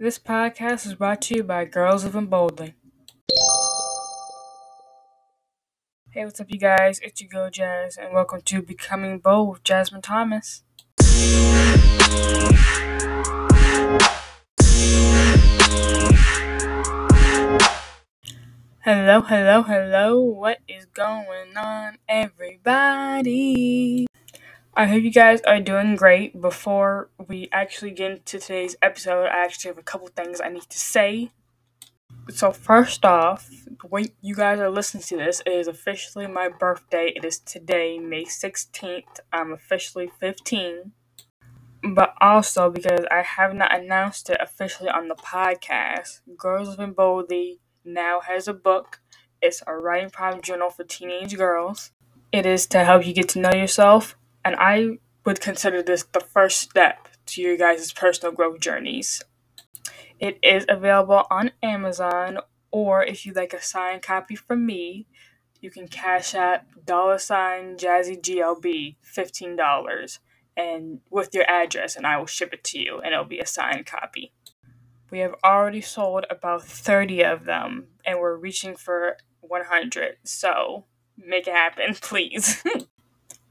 This podcast is brought to you by Girls Living Boldly. Hey, what's up, you guys? It's your girl Jazz, and welcome to Becoming Bold with Jasmine Thomas. Hello, hello, hello. What is going on, everybody? I hope you guys are doing great. Before we actually get into today's episode, I actually have a couple things I need to say. So, first off, when you guys are listening to this, it is officially my birthday. It is today, May 16th. I'm officially 15. But also, because I have not announced it officially on the podcast, Girls Living Boldly now has a book. It's a writing prompt journal for teenage girls. It is to help you get to know yourself, and I would consider this the first step to your guys' personal growth journeys. It is available on Amazon, or if you'd like a signed copy from me, you can Cash App dollar sign Jazzy GLB fifteen dollars and with your address and I will ship it to you and it'll be a signed copy. We have already sold about 30 of them and we're reaching for 100. So make it happen, please.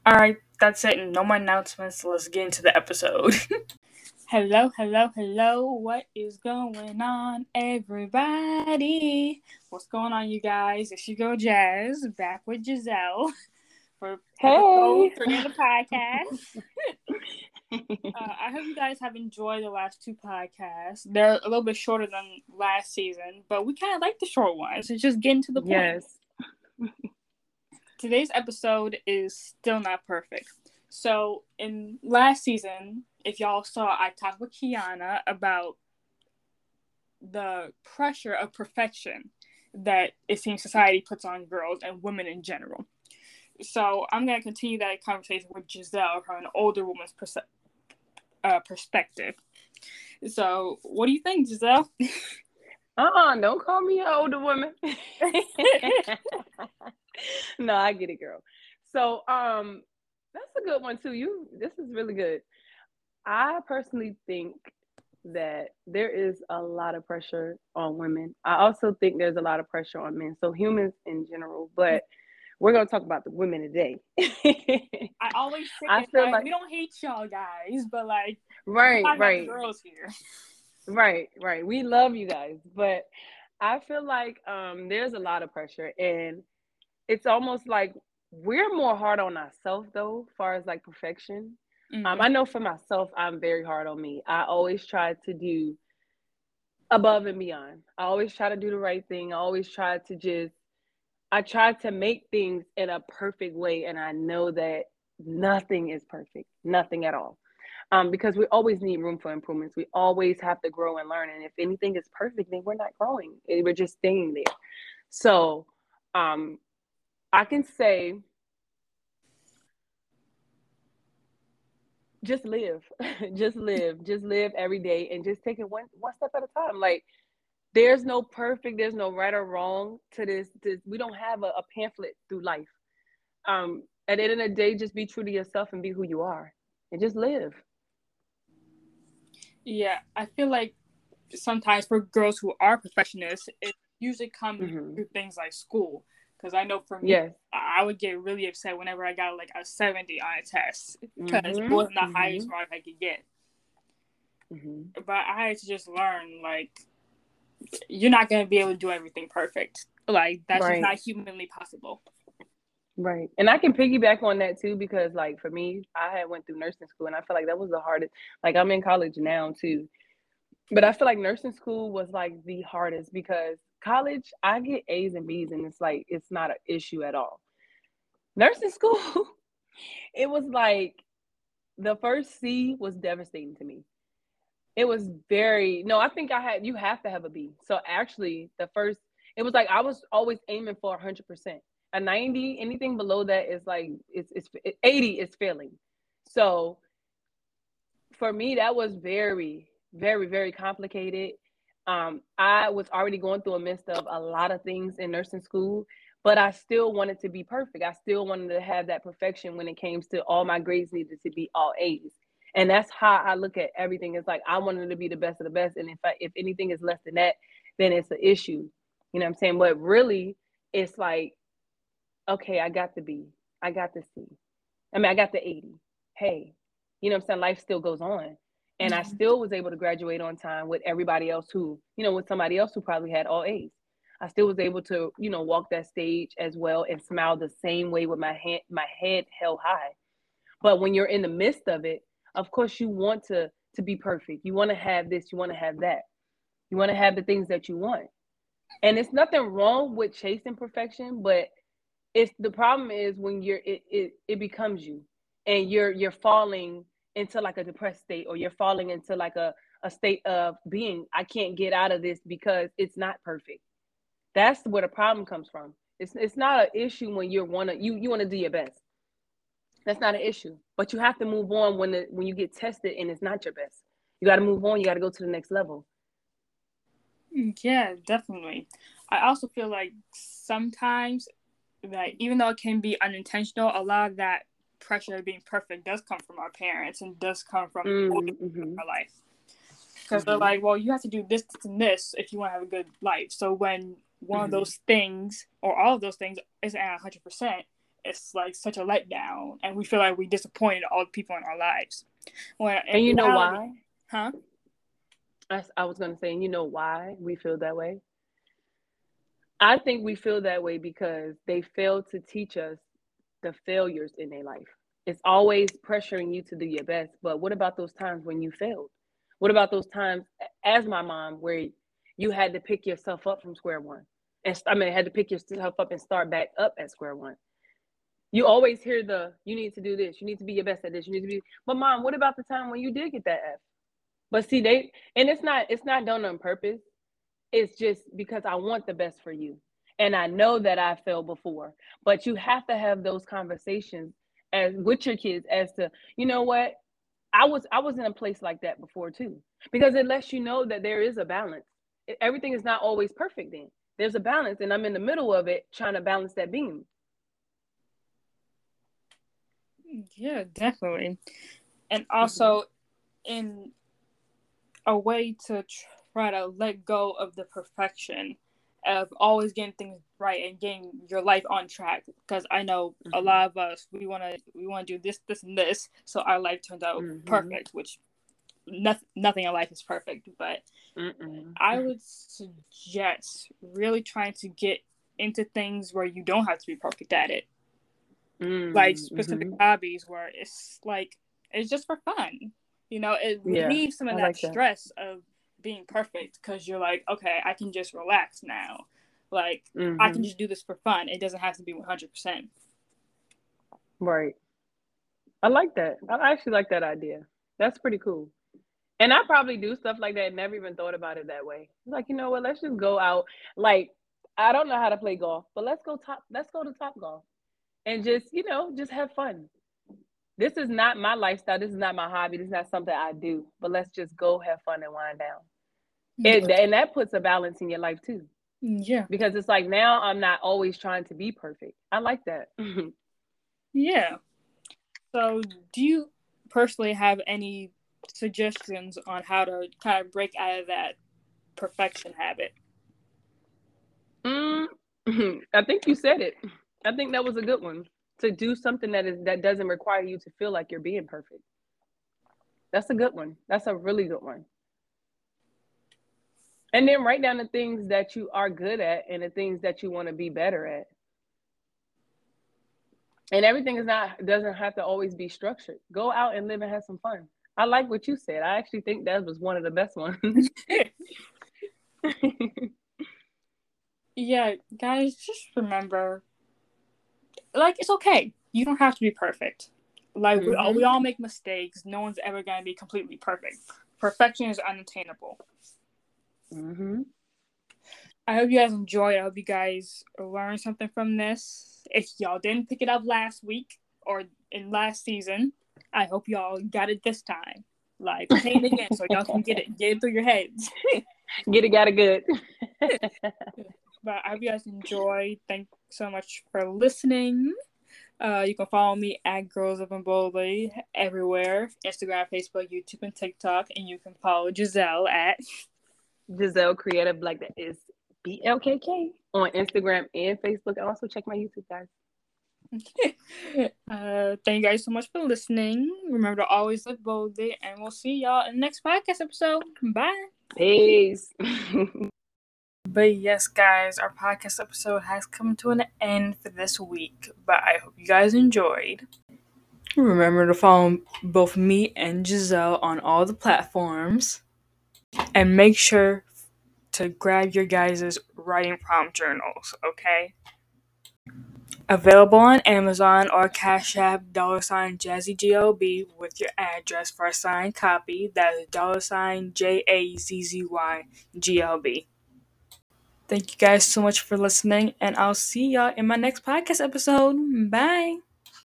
All right, that's it. No more announcements. Let's get into the episode. hello, hello, hello. What is going on, everybody? What's going on, you guys? It's your girl Jazz back with Giselle for hey. three of the podcast. uh, I hope you guys have enjoyed the last two podcasts. They're a little bit shorter than last season, but we kind of like the short ones. It's just getting to the point. Yes. Today's episode is still not perfect. So, in last season, if y'all saw, I talked with Kiana about the pressure of perfection that it seems society puts on girls and women in general. So, I'm going to continue that conversation with Giselle from an older woman's pers- uh, perspective. So, what do you think, Giselle? Uh-uh, don't call me an older woman. no, I get it, girl. So, um, that's a good one too. You, this is really good. I personally think that there is a lot of pressure on women. I also think there's a lot of pressure on men. So humans in general, but we're gonna talk about the women today. I always say I feel like, like, we don't hate y'all guys, but like right, right, girls here. Right, right. We love you guys, but I feel like um, there's a lot of pressure, and it's almost like we're more hard on ourselves though, far as like perfection. Um, mm-hmm. Um, I know for myself, I'm very hard on me. I always try to do above and beyond. I always try to do the right thing. I always try to just, I try to make things in a perfect way, and I know that nothing is perfect, nothing at all. Um, because we always need room for improvements. We always have to grow and learn. And if anything is perfect, then we're not growing. We're just staying there. So um, I can say just live just live just live every day and just take it one one step at a time like there's no perfect there's no right or wrong to this, this we don't have a, a pamphlet through life um at the end of the day just be true to yourself and be who you are and just live yeah i feel like sometimes for girls who are perfectionists it usually comes mm-hmm. through things like school because I know for me, yes. I would get really upset whenever I got like a 70 on a test because mm-hmm. it wasn't the mm-hmm. highest mark I could get. Mm-hmm. But I had to just learn like you're not going to be able to do everything perfect. Like that's right. just not humanly possible. Right. And I can piggyback on that too because like for me, I had went through nursing school and I feel like that was the hardest. Like I'm in college now too. But I feel like nursing school was like the hardest because college, I get A's and B's, and it's like it's not an issue at all. Nursing school, it was like the first C was devastating to me. It was very no, I think I had you have to have a B. So actually, the first it was like I was always aiming for hundred percent. A ninety, anything below that is like it's it's eighty is failing. So for me, that was very, very, very complicated um, I was already going through a midst of a lot of things in nursing school, but I still wanted to be perfect. I still wanted to have that perfection when it came to all my grades needed to be all A's. And that's how I look at everything. It's like I wanted to be the best of the best. And if I, if anything is less than that, then it's an issue. You know what I'm saying? But really, it's like, okay, I got the B. I got the C. I mean, I got the 80. Hey, you know what I'm saying? Life still goes on. And mm-hmm. I still was able to graduate on time with everybody else who, you know, with somebody else who probably had all A's. I still was able to, you know, walk that stage as well and smile the same way with my hand, my head held high. But when you're in the midst of it, of course you want to to be perfect. You want to have this, you want to have that. You want to have the things that you want. And it's nothing wrong with chasing perfection, but it's the problem is when you're it it, it becomes you and you're you're falling into like a depressed state or you're falling into like a, a state of being i can't get out of this because it's not perfect. That's where the problem comes from. It's, it's not an issue when you're want to you, you want to do your best. That's not an issue but you have to move on when the when you get tested and it's not your best. You got to move on you got to go to the next level. Yeah definitely. I also feel like sometimes that even though it can be unintentional a lot of that pressure of being perfect does come from our parents and does come from mm-hmm. our life. Because mm-hmm. they're like, well, you have to do this, this, and this if you want to have a good life. So when one mm-hmm. of those things or all of those things isn't at 100%, it's like such a letdown. And we feel like we disappointed all the people in our lives. When, and you know why? Huh? I, I was going to say, and you know why we feel that way? I think we feel that way because they failed to teach us the failures in their life. It's always pressuring you to do your best. But what about those times when you failed? What about those times, as my mom, where you had to pick yourself up from square one? And I mean, had to pick yourself up and start back up at square one. You always hear the, you need to do this, you need to be your best at this, you need to be. But mom, what about the time when you did get that F? But see, they, and it's not, it's not done on purpose. It's just because I want the best for you and I know that I fell before. But you have to have those conversations as with your kids as to, you know what? I was I was in a place like that before too. Because it lets you know that there is a balance. Everything is not always perfect then. There's a balance and I'm in the middle of it trying to balance that beam. Yeah, definitely. And also mm-hmm. in a way to try to let go of the perfection of always getting things right and getting your life on track because i know mm-hmm. a lot of us we want to we want to do this this and this so our life turns out mm-hmm. perfect which nothing nothing in life is perfect but Mm-mm. i would suggest really trying to get into things where you don't have to be perfect at it mm-hmm. like specific hobbies where it's like it's just for fun you know it yeah, relieves some of that like stress that. of being perfect because you're like, okay, I can just relax now. Like mm-hmm. I can just do this for fun. It doesn't have to be 100%. Right. I like that. I actually like that idea. That's pretty cool. And I probably do stuff like that. Never even thought about it that way. Like, you know what? Let's just go out. Like, I don't know how to play golf, but let's go top. Let's go to Topgolf, and just you know, just have fun. This is not my lifestyle. This is not my hobby. This is not something I do. But let's just go have fun and wind down. It, and that puts a balance in your life too. Yeah. Because it's like now I'm not always trying to be perfect. I like that. yeah. So, do you personally have any suggestions on how to kind of break out of that perfection habit? Mm, I think you said it. I think that was a good one to do something that is that doesn't require you to feel like you're being perfect. That's a good one. That's a really good one. And then write down the things that you are good at and the things that you want to be better at. And everything is not doesn't have to always be structured. Go out and live and have some fun. I like what you said. I actually think that was one of the best ones. yeah, guys, just remember like it's okay. You don't have to be perfect. Like mm-hmm. we, all, we all make mistakes. No one's ever gonna be completely perfect. Perfection is unattainable. Mm-hmm. I hope you guys enjoyed. I hope you guys learned something from this. If y'all didn't pick it up last week or in last season, I hope y'all got it this time. Like say it again so y'all can get it, get it through your heads. get it, got it good. but I hope you guys enjoyed. Thanks so much for listening. Uh, you can follow me at Girls Up and Boldly everywhere Instagram, Facebook, YouTube, and TikTok. And you can follow Giselle at Giselle Creative, like that is B L K K on Instagram and Facebook. And also check my YouTube, guys. uh, thank you guys so much for listening. Remember to always live boldly, and we'll see y'all in the next podcast episode. Bye. Peace. but yes, guys, our podcast episode has come to an end for this week. But I hope you guys enjoyed. Remember to follow both me and Giselle on all the platforms. And make sure to grab your guys' writing prompt journals, okay? Available on Amazon or Cash App dollar sign Jazzy GLB with your address for a signed copy. That is dollar sign J A Z Z Y G L B. Thank you guys so much for listening, and I'll see y'all in my next podcast episode. Bye.